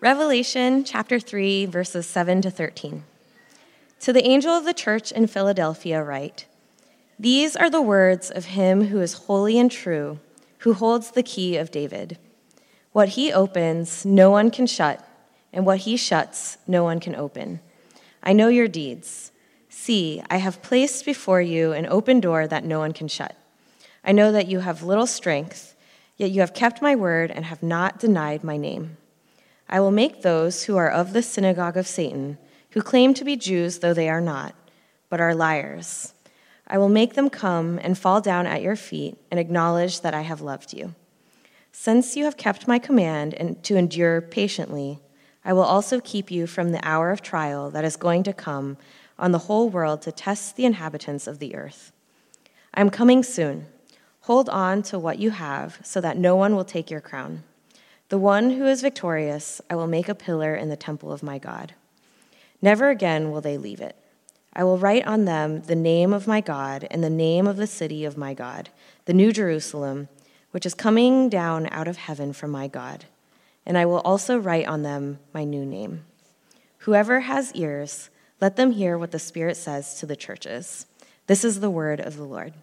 Revelation chapter 3, verses 7 to 13. To the angel of the church in Philadelphia, write These are the words of him who is holy and true, who holds the key of David. What he opens, no one can shut, and what he shuts, no one can open. I know your deeds. See, I have placed before you an open door that no one can shut. I know that you have little strength, yet you have kept my word and have not denied my name. I will make those who are of the synagogue of Satan, who claim to be Jews though they are not, but are liars. I will make them come and fall down at your feet and acknowledge that I have loved you. Since you have kept my command and to endure patiently, I will also keep you from the hour of trial that is going to come on the whole world to test the inhabitants of the earth. I am coming soon. Hold on to what you have so that no one will take your crown. The one who is victorious, I will make a pillar in the temple of my God. Never again will they leave it. I will write on them the name of my God and the name of the city of my God, the New Jerusalem, which is coming down out of heaven from my God. And I will also write on them my new name. Whoever has ears, let them hear what the Spirit says to the churches. This is the word of the Lord.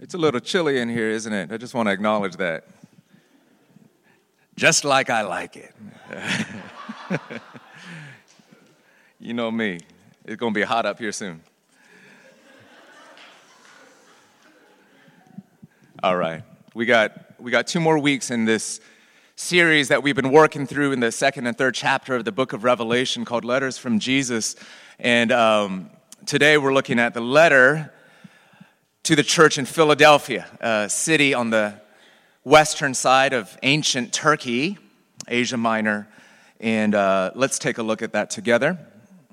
It's a little chilly in here, isn't it? I just want to acknowledge that. Just like I like it. you know me, it's going to be hot up here soon. All right. We got we got two more weeks in this series that we've been working through in the second and third chapter of the book of Revelation called Letters from Jesus. And um, today we're looking at the letter to the church in Philadelphia, a city on the western side of ancient Turkey, Asia Minor. And uh, let's take a look at that together.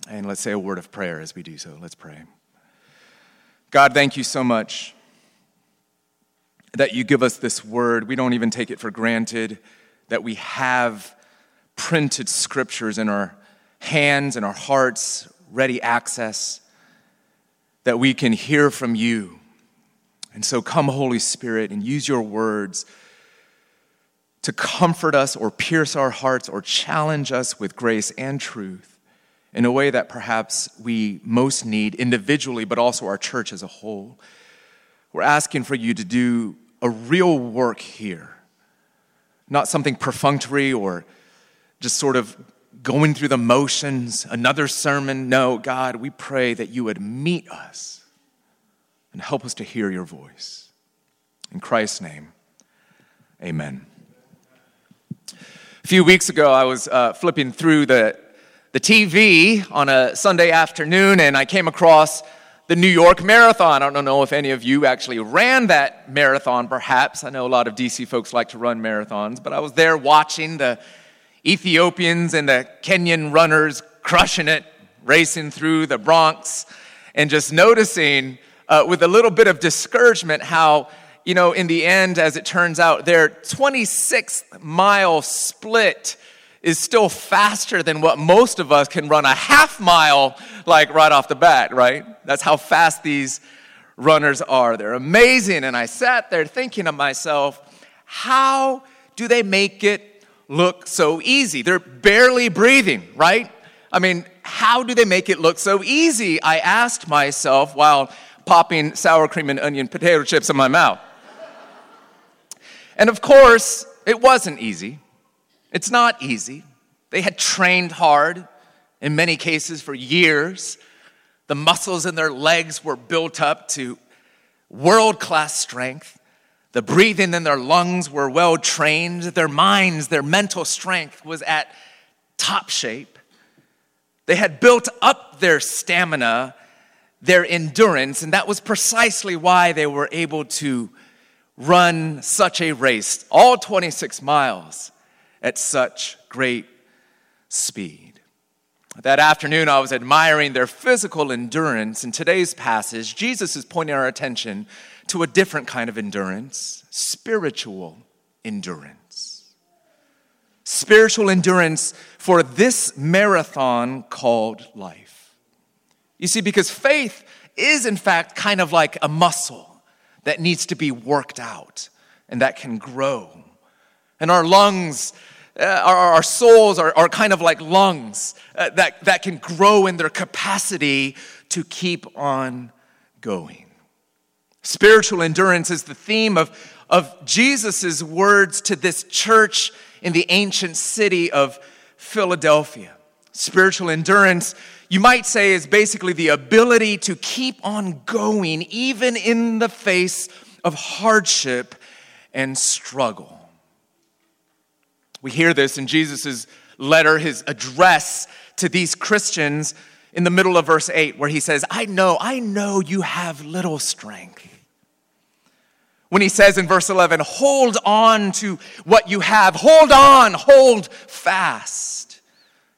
And let's say a word of prayer as we do so. Let's pray. God, thank you so much that you give us this word. We don't even take it for granted that we have printed scriptures in our hands and our hearts, ready access, that we can hear from you and so come, Holy Spirit, and use your words to comfort us or pierce our hearts or challenge us with grace and truth in a way that perhaps we most need individually, but also our church as a whole. We're asking for you to do a real work here, not something perfunctory or just sort of going through the motions, another sermon. No, God, we pray that you would meet us and help us to hear your voice. In Christ's name, amen. A few weeks ago, I was uh, flipping through the, the TV on a Sunday afternoon and I came across the New York Marathon. I don't know if any of you actually ran that marathon, perhaps. I know a lot of DC folks like to run marathons, but I was there watching the Ethiopians and the Kenyan runners crushing it, racing through the Bronx, and just noticing uh, with a little bit of discouragement how, you know, in the end, as it turns out, their 26 mile split is still faster than what most of us can run a half mile, like right off the bat, right? That's how fast these runners are. They're amazing. And I sat there thinking to myself, how do they make it look so easy? They're barely breathing, right? I mean, how do they make it look so easy? I asked myself while popping sour cream and onion potato chips in my mouth. And of course, it wasn't easy. It's not easy. They had trained hard, in many cases for years. The muscles in their legs were built up to world class strength. The breathing in their lungs were well trained. Their minds, their mental strength was at top shape. They had built up their stamina their endurance, and that was precisely why they were able to run such a race, all 26 miles, at such great speed. That afternoon, I was admiring their physical endurance. In today's passage, Jesus is pointing our attention to a different kind of endurance spiritual endurance. Spiritual endurance for this marathon called life. You see, because faith is, in fact, kind of like a muscle that needs to be worked out and that can grow. And our lungs, uh, our, our, souls are, are kind of like lungs uh, that, that can grow in their capacity to keep on going. Spiritual endurance is the theme of, of Jesus' words to this church in the ancient city of Philadelphia. Spiritual endurance, you might say, is basically the ability to keep on going even in the face of hardship and struggle. We hear this in Jesus' letter, his address to these Christians in the middle of verse 8, where he says, I know, I know you have little strength. When he says in verse 11, hold on to what you have, hold on, hold fast.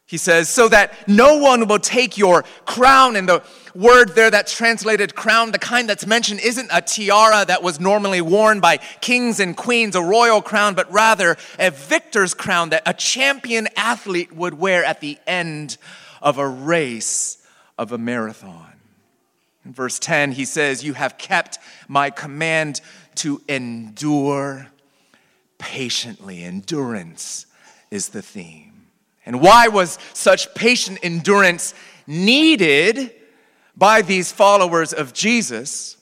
He says, so that no one will take your crown. And the word there that's translated crown, the kind that's mentioned, isn't a tiara that was normally worn by kings and queens, a royal crown, but rather a victor's crown that a champion athlete would wear at the end of a race of a marathon. In verse 10, he says, You have kept my command to endure patiently. Endurance is the theme. And why was such patient endurance needed by these followers of Jesus?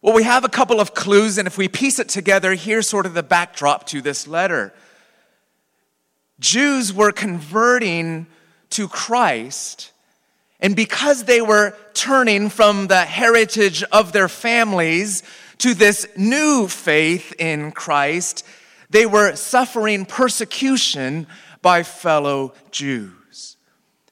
Well, we have a couple of clues, and if we piece it together, here's sort of the backdrop to this letter. Jews were converting to Christ, and because they were turning from the heritage of their families to this new faith in Christ, they were suffering persecution by fellow Jews.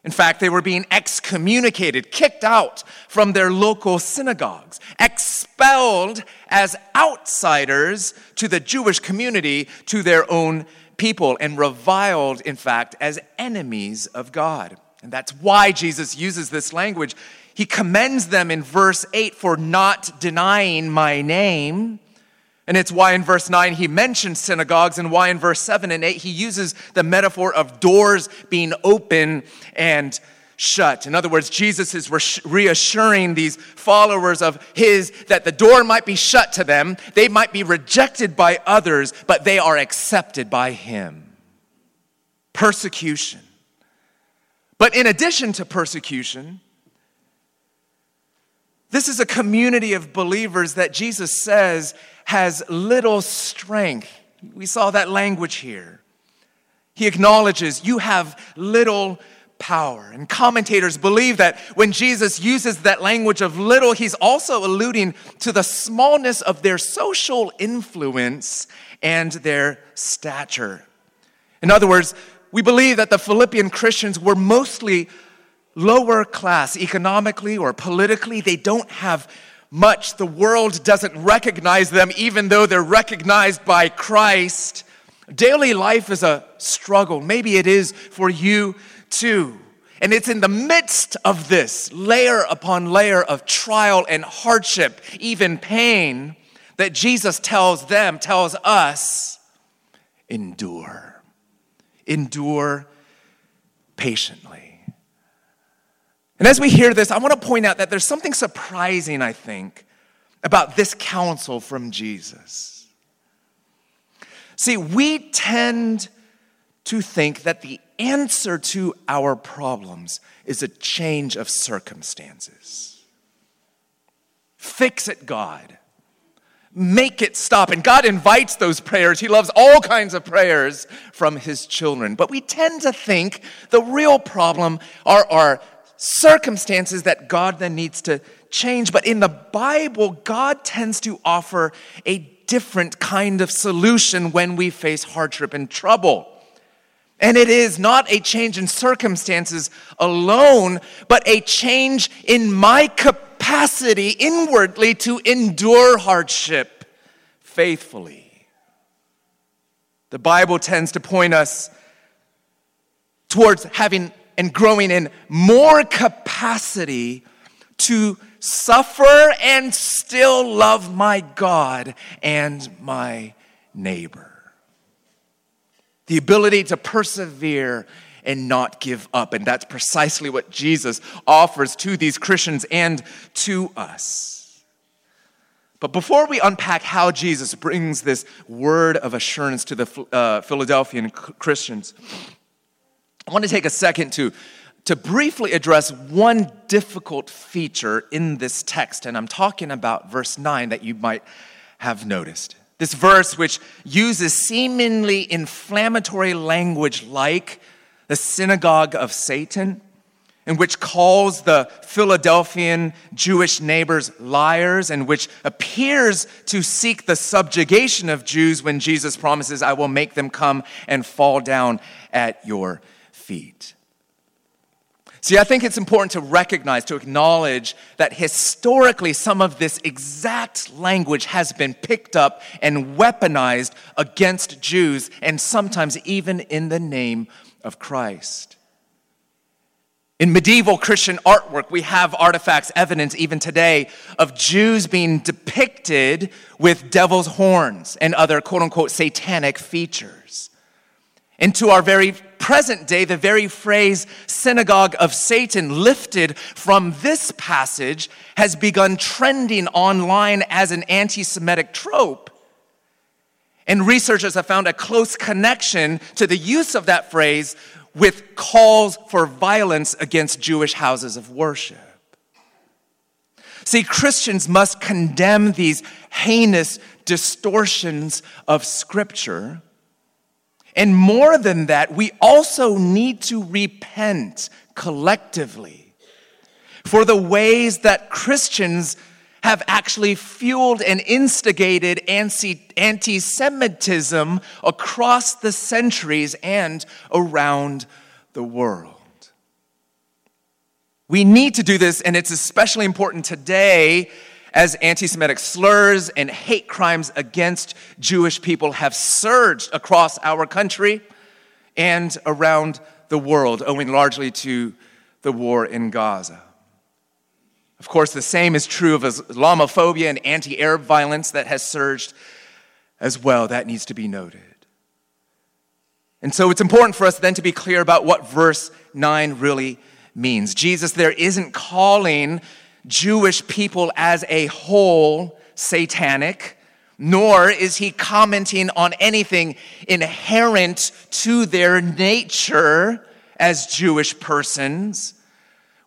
In fact, they were being excommunicated, kicked out from their local synagogues, expelled as outsiders to the Jewish community, to their own people, and reviled, in fact, as enemies of God. And that's why Jesus uses this language. He commends them in verse 8 for not denying my name. And it's why in verse 9 he mentions synagogues, and why in verse 7 and 8 he uses the metaphor of doors being open and shut. In other words, Jesus is reassuring these followers of his that the door might be shut to them, they might be rejected by others, but they are accepted by him. Persecution. But in addition to persecution, this is a community of believers that Jesus says has little strength. We saw that language here. He acknowledges you have little power. And commentators believe that when Jesus uses that language of little, he's also alluding to the smallness of their social influence and their stature. In other words, we believe that the Philippian Christians were mostly lower class economically or politically. They don't have much. The world doesn't recognize them, even though they're recognized by Christ. Daily life is a struggle. Maybe it is for you too. And it's in the midst of this layer upon layer of trial and hardship, even pain, that Jesus tells them, tells us, endure. Endure patiently. And as we hear this, I want to point out that there's something surprising, I think, about this counsel from Jesus. See, we tend to think that the answer to our problems is a change of circumstances. Fix it, God. Make it stop. And God invites those prayers. He loves all kinds of prayers from His children. But we tend to think the real problem are our circumstances that God then needs to change. But in the Bible, God tends to offer a different kind of solution when we face hardship and trouble. And it is not a change in circumstances alone, but a change in my capacity inwardly to endure hardship faithfully. The Bible tends to point us towards having and growing in more capacity to suffer and still love my God and my neighbor. The ability to persevere and not give up. And that's precisely what Jesus offers to these Christians and to us. But before we unpack how Jesus brings this word of assurance to the uh, Philadelphian Christians, I want to take a second to, to briefly address one difficult feature in this text. And I'm talking about verse 9 that you might have noticed. This verse, which uses seemingly inflammatory language like the synagogue of Satan and which calls the Philadelphian Jewish neighbors liars, and which appears to seek the subjugation of Jews when Jesus promises, I will make them come and fall down at your feet. See, I think it's important to recognize, to acknowledge that historically some of this exact language has been picked up and weaponized against Jews, and sometimes even in the name of Christ. In medieval Christian artwork, we have artifacts, evidence even today, of Jews being depicted with devil's horns and other quote unquote satanic features. And to our very present day, the very phrase synagogue of Satan, lifted from this passage, has begun trending online as an anti Semitic trope. And researchers have found a close connection to the use of that phrase with calls for violence against Jewish houses of worship. See, Christians must condemn these heinous distortions of Scripture. And more than that, we also need to repent collectively for the ways that Christians have actually fueled and instigated anti Semitism across the centuries and around the world. We need to do this, and it's especially important today as anti Semitic slurs and hate crimes against Jewish people have surged across our country and around the world, owing largely to the war in Gaza. Of course, the same is true of Islamophobia and anti Arab violence that has surged as well. That needs to be noted. And so it's important for us then to be clear about what verse 9 really means. Jesus there isn't calling Jewish people as a whole satanic, nor is he commenting on anything inherent to their nature as Jewish persons.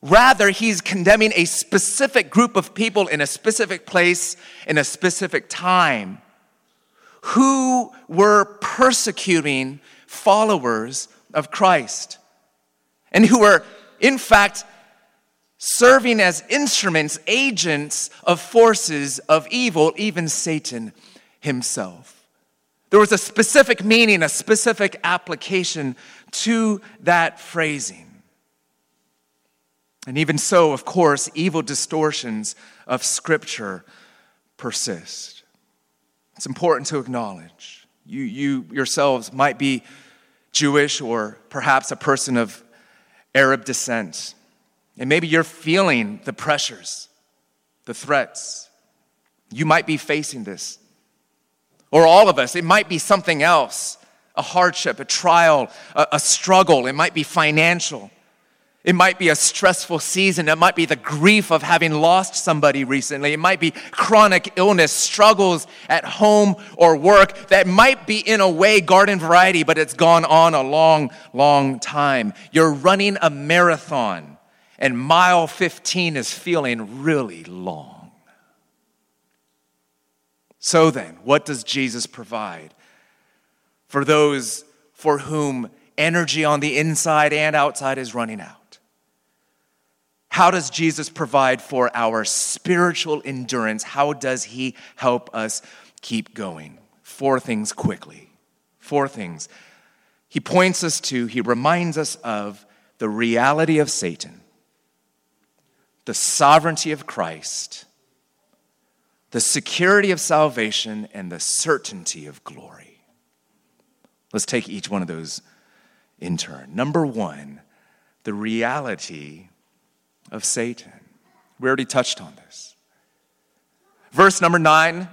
Rather, he's condemning a specific group of people in a specific place, in a specific time, who were persecuting followers of Christ and who were, in fact, serving as instruments, agents of forces of evil, even Satan himself. There was a specific meaning, a specific application to that phrasing. And even so, of course, evil distortions of Scripture persist. It's important to acknowledge. You, you yourselves might be Jewish or perhaps a person of Arab descent. And maybe you're feeling the pressures, the threats. You might be facing this. Or all of us, it might be something else a hardship, a trial, a, a struggle. It might be financial. It might be a stressful season. It might be the grief of having lost somebody recently. It might be chronic illness, struggles at home or work that might be, in a way, garden variety, but it's gone on a long, long time. You're running a marathon, and mile 15 is feeling really long. So then, what does Jesus provide for those for whom energy on the inside and outside is running out? How does Jesus provide for our spiritual endurance? How does he help us keep going? Four things quickly. Four things. He points us to, he reminds us of the reality of Satan, the sovereignty of Christ, the security of salvation, and the certainty of glory. Let's take each one of those in turn. Number one, the reality of Satan. We already touched on this. Verse number nine,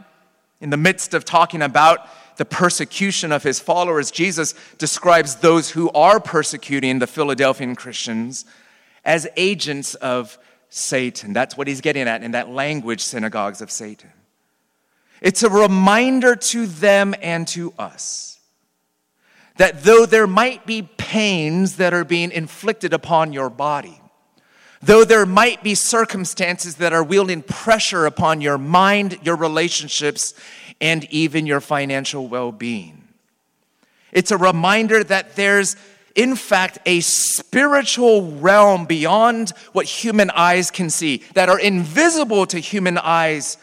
in the midst of talking about the persecution of his followers, Jesus describes those who are persecuting the Philadelphian Christians as agents of Satan. That's what he's getting at in that language, synagogues of Satan. It's a reminder to them and to us that though there might be pains that are being inflicted upon your body, though there might be circumstances that are wielding pressure upon your mind, your relationships, and even your financial well being, it's a reminder that there's in fact, a spiritual realm beyond what human eyes can see, that are invisible to human eyes,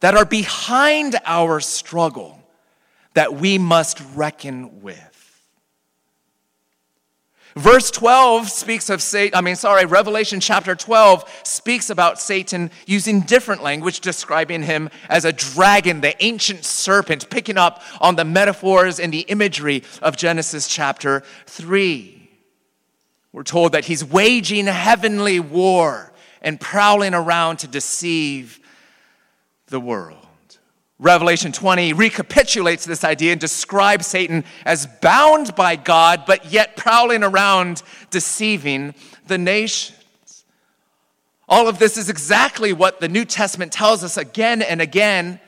that are behind our struggle, that we must reckon with. Verse 12 speaks of Satan, I mean, sorry, Revelation chapter 12 speaks about Satan using different language, describing him as a dragon, the ancient serpent, picking up on the metaphors and the imagery of Genesis chapter 3. We're told that he's waging heavenly war and prowling around to deceive the world. Revelation 20 recapitulates this idea and describes Satan as bound by God, but yet prowling around deceiving the nations. All of this is exactly what the New Testament tells us again and again,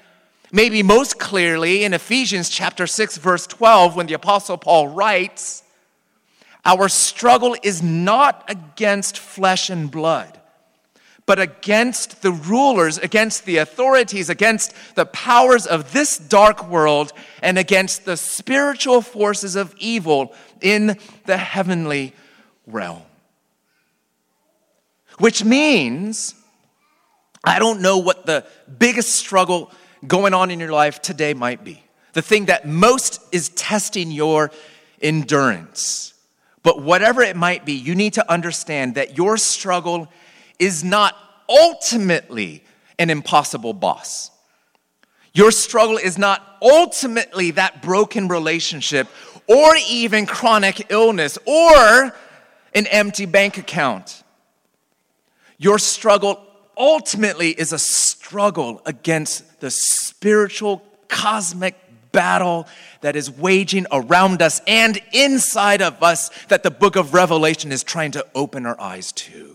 maybe most clearly in Ephesians chapter 6 verse 12 when the apostle Paul writes, "Our struggle is not against flesh and blood, but against the rulers, against the authorities, against the powers of this dark world, and against the spiritual forces of evil in the heavenly realm. Which means, I don't know what the biggest struggle going on in your life today might be. The thing that most is testing your endurance. But whatever it might be, you need to understand that your struggle is not ultimately an impossible boss. Your struggle is not ultimately that broken relationship or even chronic illness or an empty bank account. Your struggle ultimately is a struggle against the spiritual cosmic battle that is waging around us and inside of us that the book of Revelation is trying to open our eyes to.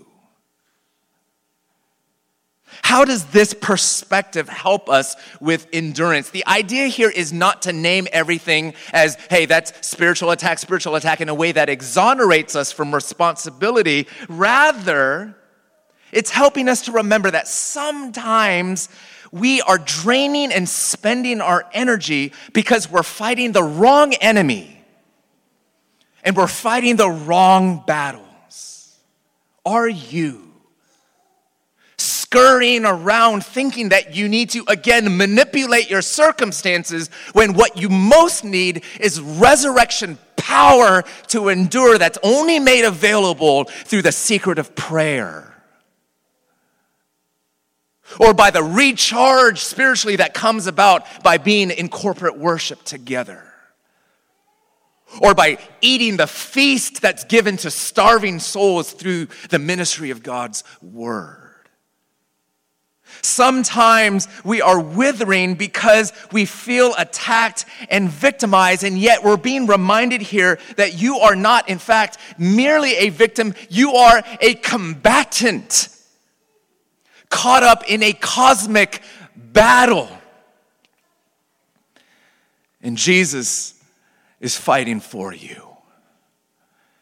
How does this perspective help us with endurance? The idea here is not to name everything as, hey, that's spiritual attack, spiritual attack in a way that exonerates us from responsibility. Rather, it's helping us to remember that sometimes we are draining and spending our energy because we're fighting the wrong enemy and we're fighting the wrong battles. Are you? Scurrying around thinking that you need to again manipulate your circumstances when what you most need is resurrection power to endure that's only made available through the secret of prayer. Or by the recharge spiritually that comes about by being in corporate worship together or by eating the feast that's given to starving souls through the ministry of God's word. Sometimes we are withering because we feel attacked and victimized, and yet we're being reminded here that you are not, in fact, merely a victim, you are a combatant caught up in a cosmic battle. And Jesus is fighting for you.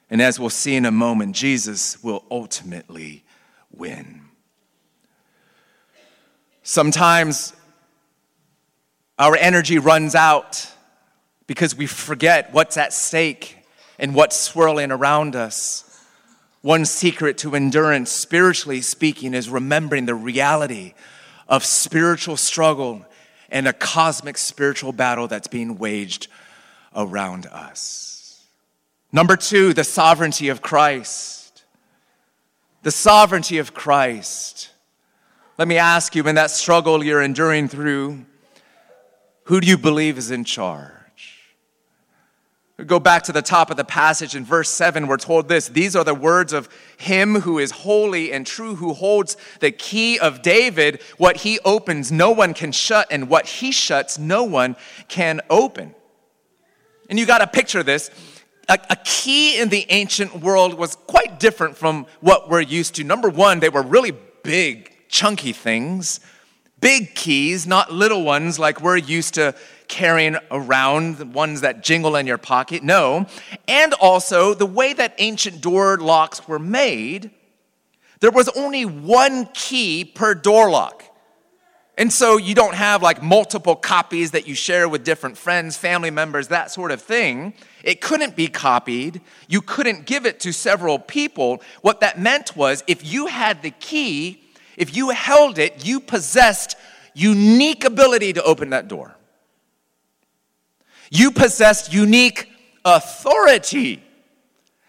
And as we'll see in a moment, Jesus will ultimately win. Sometimes our energy runs out because we forget what's at stake and what's swirling around us. One secret to endurance, spiritually speaking, is remembering the reality of spiritual struggle and a cosmic spiritual battle that's being waged around us. Number two, the sovereignty of Christ. The sovereignty of Christ. Let me ask you in that struggle you're enduring through, who do you believe is in charge? We go back to the top of the passage in verse 7, we're told this These are the words of him who is holy and true, who holds the key of David. What he opens, no one can shut, and what he shuts, no one can open. And you got to picture this. A, a, key in the ancient world was quite different from what we're used to. Number one, they were really big chunky things. Big keys, not little ones like we're used to carrying around, the ones that jingle in your pocket. No. And also, the way that ancient door locks were made, there was only one key per door lock. And so you don't have like multiple copies that you share with different friends, family members, that sort of thing. It couldn't be copied. You couldn't give it to several people. What that meant was if you had the key, if you held it, you possessed unique ability to open that door. You possessed unique authority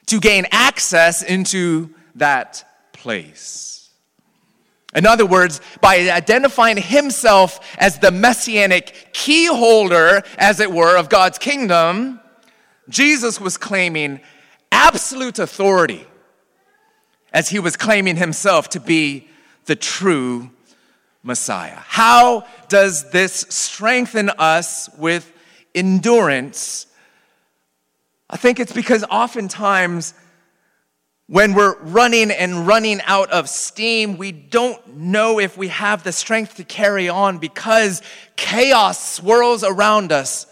to gain access into that place. In other words, by identifying himself as the messianic key holder, as it were, of God's kingdom, Jesus was claiming absolute authority as he was claiming himself to be the true Messiah. How does this strengthen us with endurance? I think it's because oftentimes when we're running and running out of steam, we don't know if we have the strength to carry on because chaos swirls around us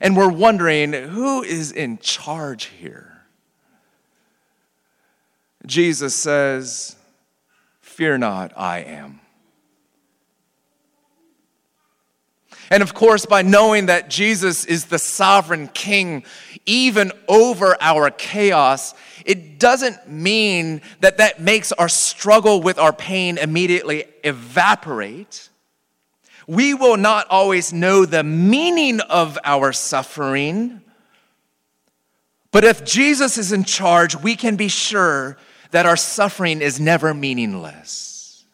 and we're wondering who is in charge here? Jesus says, Fear not, I am. And of course, by knowing that Jesus is the sovereign king, even over our chaos, it doesn't mean that that makes our struggle with our pain immediately evaporate. We will not always know the meaning of our suffering. But if Jesus is in charge, we can be sure that our suffering is never meaningless.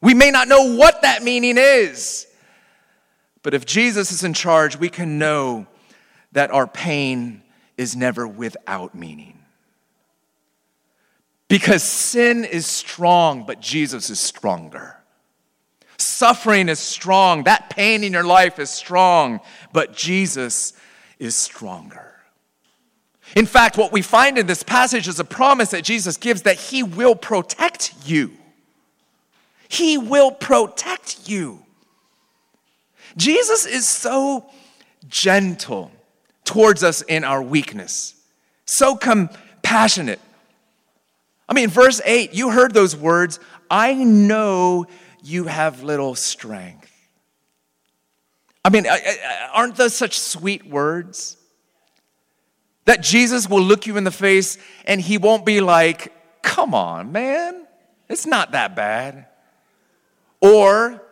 We may not know what that meaning is, but if Jesus is in charge, we can know that our pain is never without meaning. Because sin is strong, but Jesus is stronger. Suffering is strong. That pain in your life is strong, but Jesus is stronger. In fact, what we find in this passage is a promise that Jesus gives that He will protect you. He will protect you. Jesus is so gentle towards us in our weakness, so compassionate. I mean, verse 8, you heard those words I know you have little strength. I mean, aren't those such sweet words? That Jesus will look you in the face and he won't be like, come on, man, it's not that bad. Or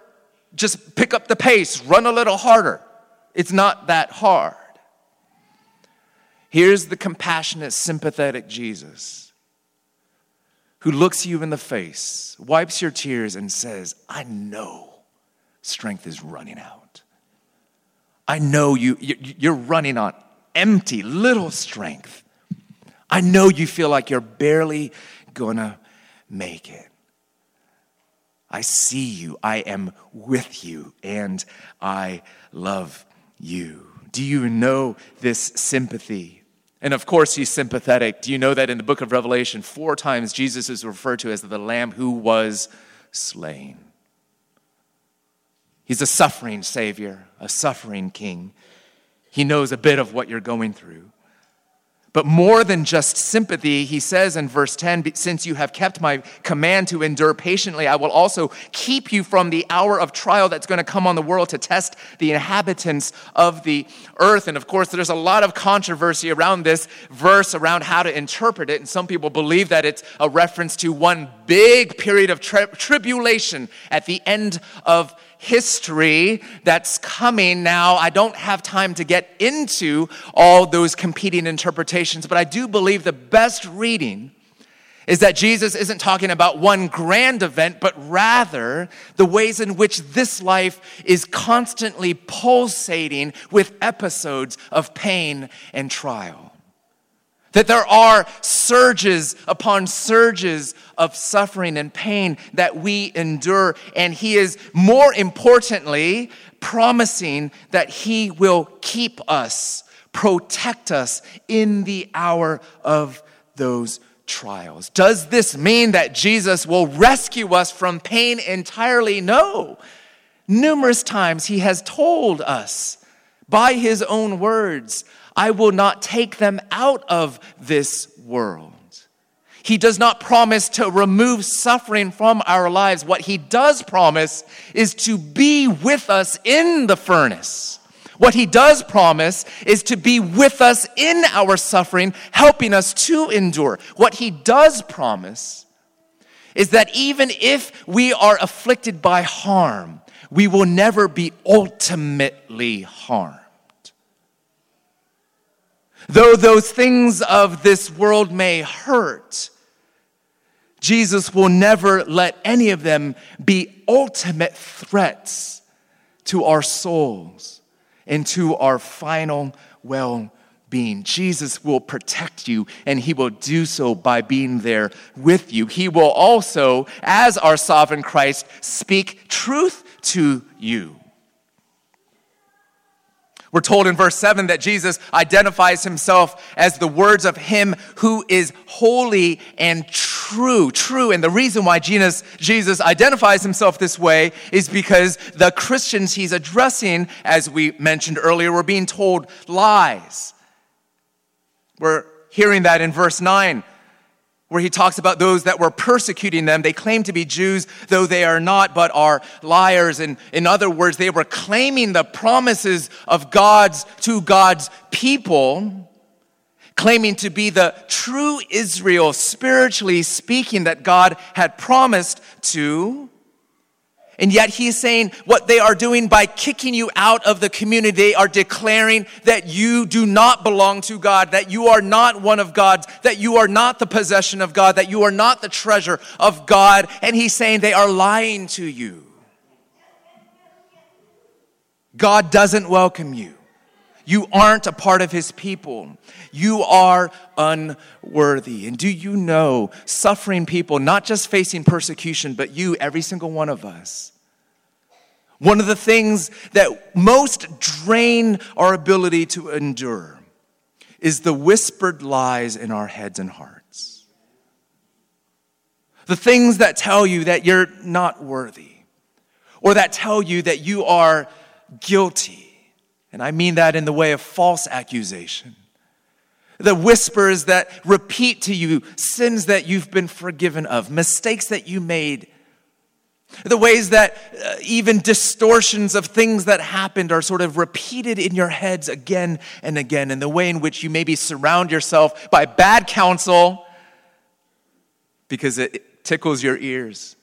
just pick up the pace, run a little harder. It's not that hard. Here's the compassionate, sympathetic Jesus who looks you in the face, wipes your tears, and says, I know strength is running out. I know you, you're running on empty, little strength. I know you feel like you're barely gonna make it. I see you, I am with you, and I love you. Do you know this sympathy? And of course, he's sympathetic. Do you know that in the book of Revelation, four times Jesus is referred to as the Lamb who was slain? He's a suffering Savior, a suffering King. He knows a bit of what you're going through. But more than just sympathy, he says in verse 10 Since you have kept my command to endure patiently, I will also keep you from the hour of trial that's going to come on the world to test the inhabitants of the earth. And of course, there's a lot of controversy around this verse, around how to interpret it. And some people believe that it's a reference to one big period of tri- tribulation at the end of history that's coming now. I don't have time to get into all those competing interpretations, but I do believe the best reading is that Jesus isn't talking about one grand event, but rather the ways in which this life is constantly pulsating with episodes of pain and trial. That there are surges upon surges of suffering and pain that we endure. And He is more importantly promising that He will keep us, protect us in the hour of those trials. Does this mean that Jesus will rescue us from pain entirely? No. Numerous times he has told us by his own words, I will not take them out of this world. He does not promise to remove suffering from our lives. What he does promise is to be with us in the furnace. What he does promise is to be with us in our suffering, helping us to endure. What he does promise is that even if we are afflicted by harm, we will never be ultimately harmed. Though those things of this world may hurt, Jesus will never let any of them be ultimate threats to our souls and to our final well being. Jesus will protect you, and he will do so by being there with you. He will also, as our sovereign Christ, speak truth to you. We're told in verse 7 that Jesus identifies himself as the words of him who is holy and true. True. And the reason why Jesus, identifies himself this way is because the Christians he's addressing, as we mentioned earlier, were being told lies. We're hearing that in verse 9 where he talks about those that were persecuting them. They claim to be Jews, though they are not, but are liars. And in other words, they were claiming the promises of God's to God's people, claiming to be the true Israel, spiritually speaking, that God had promised to. And yet he's saying what they are doing by kicking you out of the community, they are declaring that you do not belong to God, that you are not one of God's, that you are not the possession of God, that you are not the treasure of God. And he's saying they are lying to you. God doesn't welcome you. You aren't a part of his people. You are unworthy. And do you know suffering people, not just facing persecution, but you, every single one of us, one of the things that most drain our ability to endure is the whispered lies in our heads and hearts. The things that tell you that you're not worthy, or that tell you that you are guilty. And I mean that in the way of false accusation. The whispers that repeat to you sins that you've been forgiven of, mistakes that you made the ways that uh, even distortions of things that happened are sort of repeated in your heads again and again, and the way in which you maybe surround yourself by bad counsel because it tickles your ears,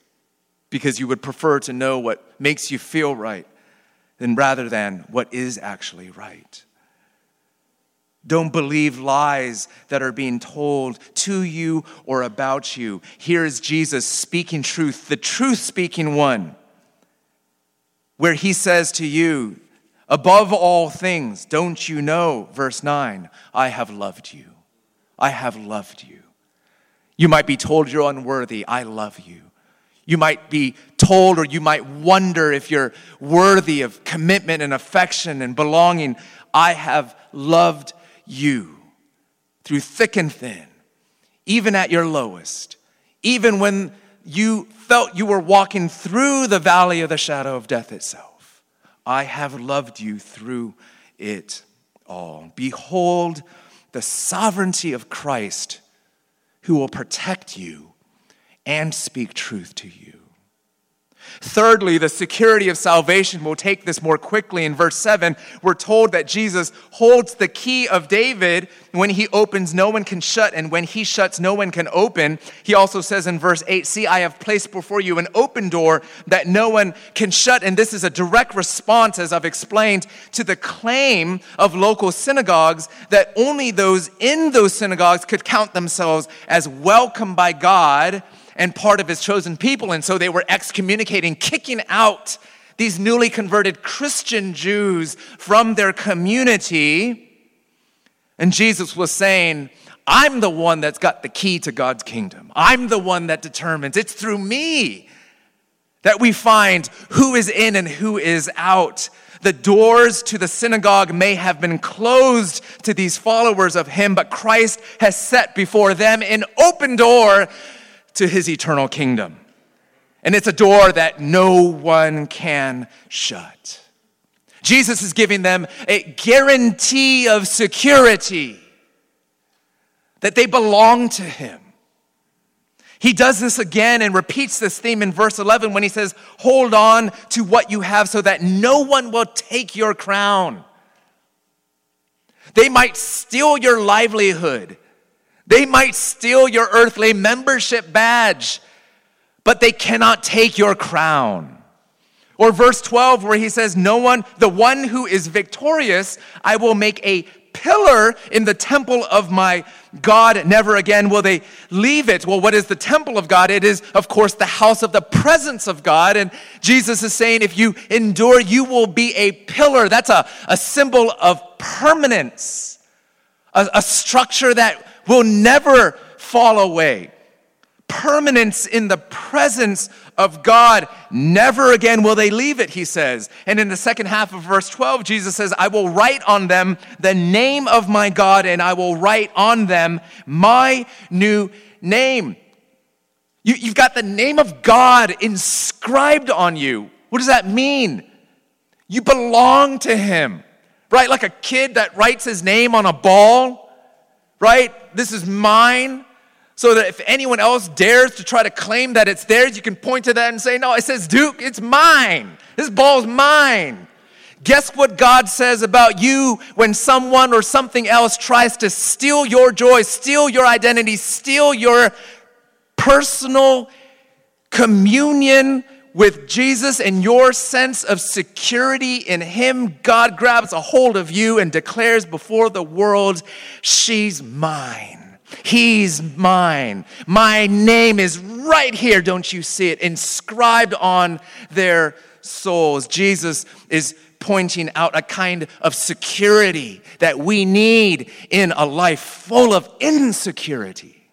because you would prefer to know what makes you feel right than rather than what is actually right. Don't believe lies that are being told to you or about you. Here is Jesus speaking truth, the truth speaking one, where he says to you, Above all things, don't you know, verse 9, I have loved you. I have loved you. You might be told you're unworthy. I love you. You might be told, or you might wonder if you're worthy of commitment and affection and belonging. I have loved you through thick and thin, even at your lowest, even when you felt you were walking through the valley of the shadow of death itself. I have loved you through it all. Behold the sovereignty of Christ who will protect you and speak truth to you. Thirdly, the security of salvation. We'll take this more quickly. In verse 7, we're told that Jesus holds the key of David. When he opens, no one can shut, and when he shuts, no one can open. He also says in verse 8, See, I have placed before you an open door that no one can shut. And this is a direct response, as I've explained, to the claim of local synagogues that only those in those synagogues could count themselves as welcome by God and part of his chosen people. And so they were excommunicating, kicking out these newly converted Christian Jews from their community. And Jesus was saying, I'm the one that's got the key to God's kingdom. I'm the one that determines. It's through me that we find who is in and who is out. The doors to the synagogue may have been closed to these followers of him, but Christ has set before them an open door to his eternal kingdom. And it's a door that no one can shut. Jesus is giving them a guarantee of security that they belong to him. He does this again and repeats this theme in verse 11 when he says, Hold on to what you have so that no one will take your crown. They might steal your livelihood, they might steal your earthly membership badge, but they cannot take your crown. Or verse 12, where he says, No one, the one who is victorious, I will make a pillar in the temple of my God. Never again will they leave it. Well, what is the temple of God? It is, of course, the house of the presence of God. And Jesus is saying, if you endure, you will be a pillar. That's a, a symbol of permanence, a, a structure that will never fall away permanence in the presence of God. Never again will they leave it, he says. And in the second half of verse 12, Jesus says, I will write on them the name of my God, and I will write on them my new name. You, have got the name of God inscribed on you. What does that mean? You belong to him, right? Like a kid that writes his name on a ball, right? This is mine so that if anyone else dares to try to claim that it's theirs, you can point to that and say, No, it says Duke, it's mine. This ball's mine. Guess what God says about you when someone or something else tries to steal your joy, steal your identity, steal your personal communion with Jesus and your sense of security in Him? God grabs a hold of you and declares before the world, She's mine. He's mine. My name is right here. Don't you see it? Inscribed on their souls. Jesus is pointing out a kind of security that we need in a life full of insecurity.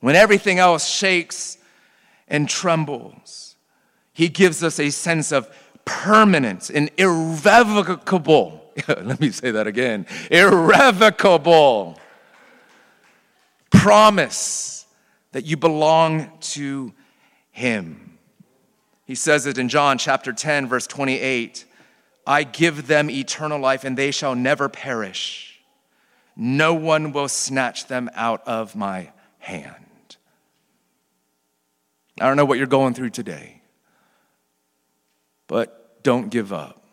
When everything else shakes and trembles, he gives us a sense of permanence and irrevocable. Let me say that again irrevocable promise that you belong to Him. He says it in John chapter 10, verse 28 I give them eternal life, and they shall never perish. No one will snatch them out of my hand. I don't know what you're going through today, but don't give up.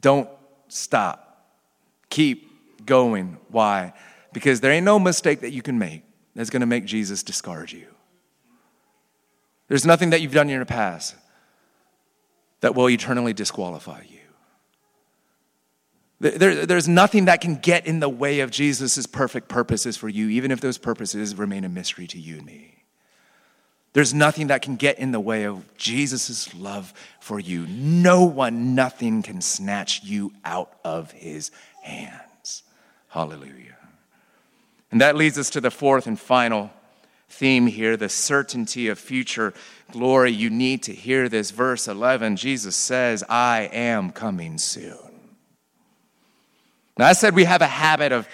Don't stop. Keep going. Why? because there ain't no mistake that you can make that's going to make Jesus discard you. There's nothing that you've done in your past that will eternally disqualify you. There, there's nothing that can get in the way of Jesus' perfect purposes for you, even if those purposes remain a mystery to you and me. There's nothing that can get in the way of Jesus' love for you. No one, nothing can snatch you out of his hands. Hallelujah. And that leads us to the fourth and final theme here the certainty of future glory. You need to hear this. Verse 11 Jesus says, I am coming soon. Now, I said we have a habit of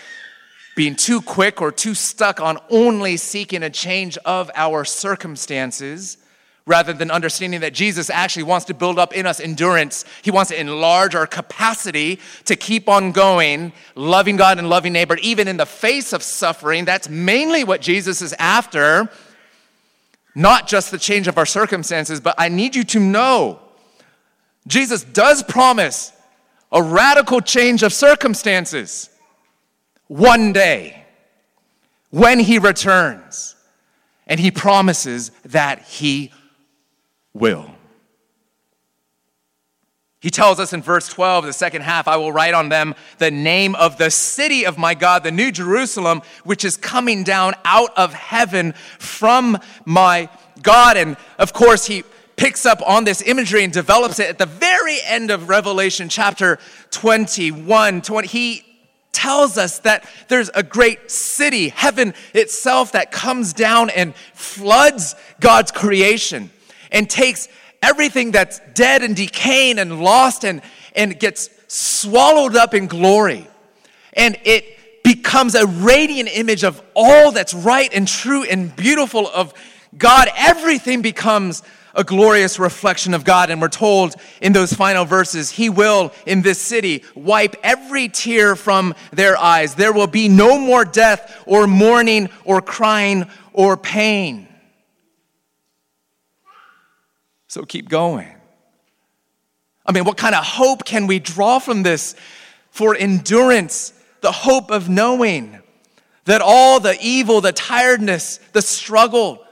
being too quick or too stuck on only seeking a change of our circumstances rather than understanding that Jesus actually wants to build up in us endurance. He wants to enlarge our capacity to keep on going, loving God and loving neighbor, even in the face of suffering. That's mainly what Jesus is after. Not just the change of our circumstances, but I need you to know Jesus does promise a radical change of circumstances one day when he returns. And he promises that he will. He tells us in verse 12, the second half, I will write on them the name of the city of my God, the New Jerusalem, which is coming down out of heaven from my God. And of course, he picks up on this imagery and develops it at the very end of Revelation chapter 21. 20, he tells us that there's a great city, heaven itself, that comes down and floods God's creation and takes everything that's dead and decaying and lost and, and gets swallowed up in glory. And it becomes a radiant image of all that's right and true and beautiful of God. Everything becomes a glorious reflection of God. And we're told in those final verses, He will, in this city, wipe every tear from their eyes. There will be no more death or mourning or crying or pain. So keep going. I mean, what kind of hope can we draw from this for endurance? The hope of knowing that all the evil, the tiredness, the struggle,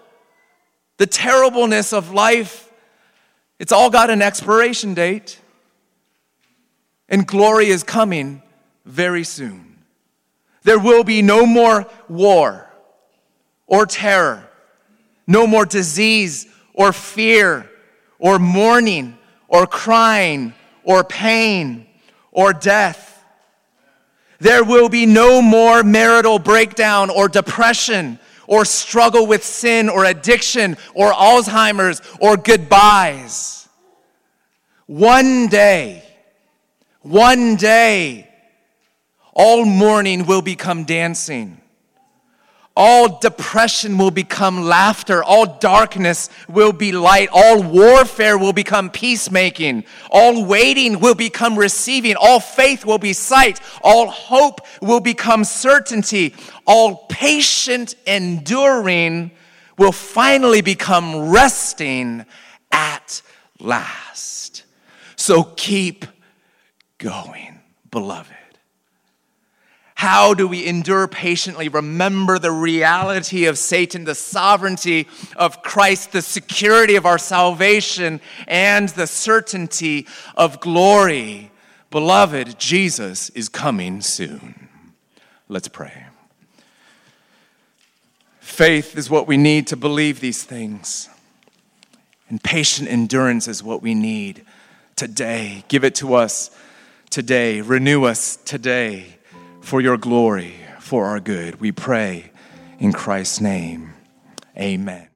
the terribleness of life, it's all got an expiration date. And glory is coming very soon. There will be no more war or terror, no more disease or fear or mourning or crying or pain or death. There will be no more marital breakdown or depression or struggle with sin or addiction or Alzheimer's or goodbyes. One day, one day, all mourning will become dancing. All depression will become laughter. All darkness will be light. All warfare will become peacemaking. All waiting will become receiving. All faith will be sight. All hope will become certainty. All patient enduring will finally become resting at last. So keep going, beloved. How do we endure patiently? Remember the reality of Satan, the sovereignty of Christ, the security of our salvation, and the certainty of glory. Beloved, Jesus is coming soon. Let's pray. Faith is what we need to believe these things, and patient endurance is what we need today. Give it to us today, renew us today for your glory, for our good. We pray in Christ's name. Amen.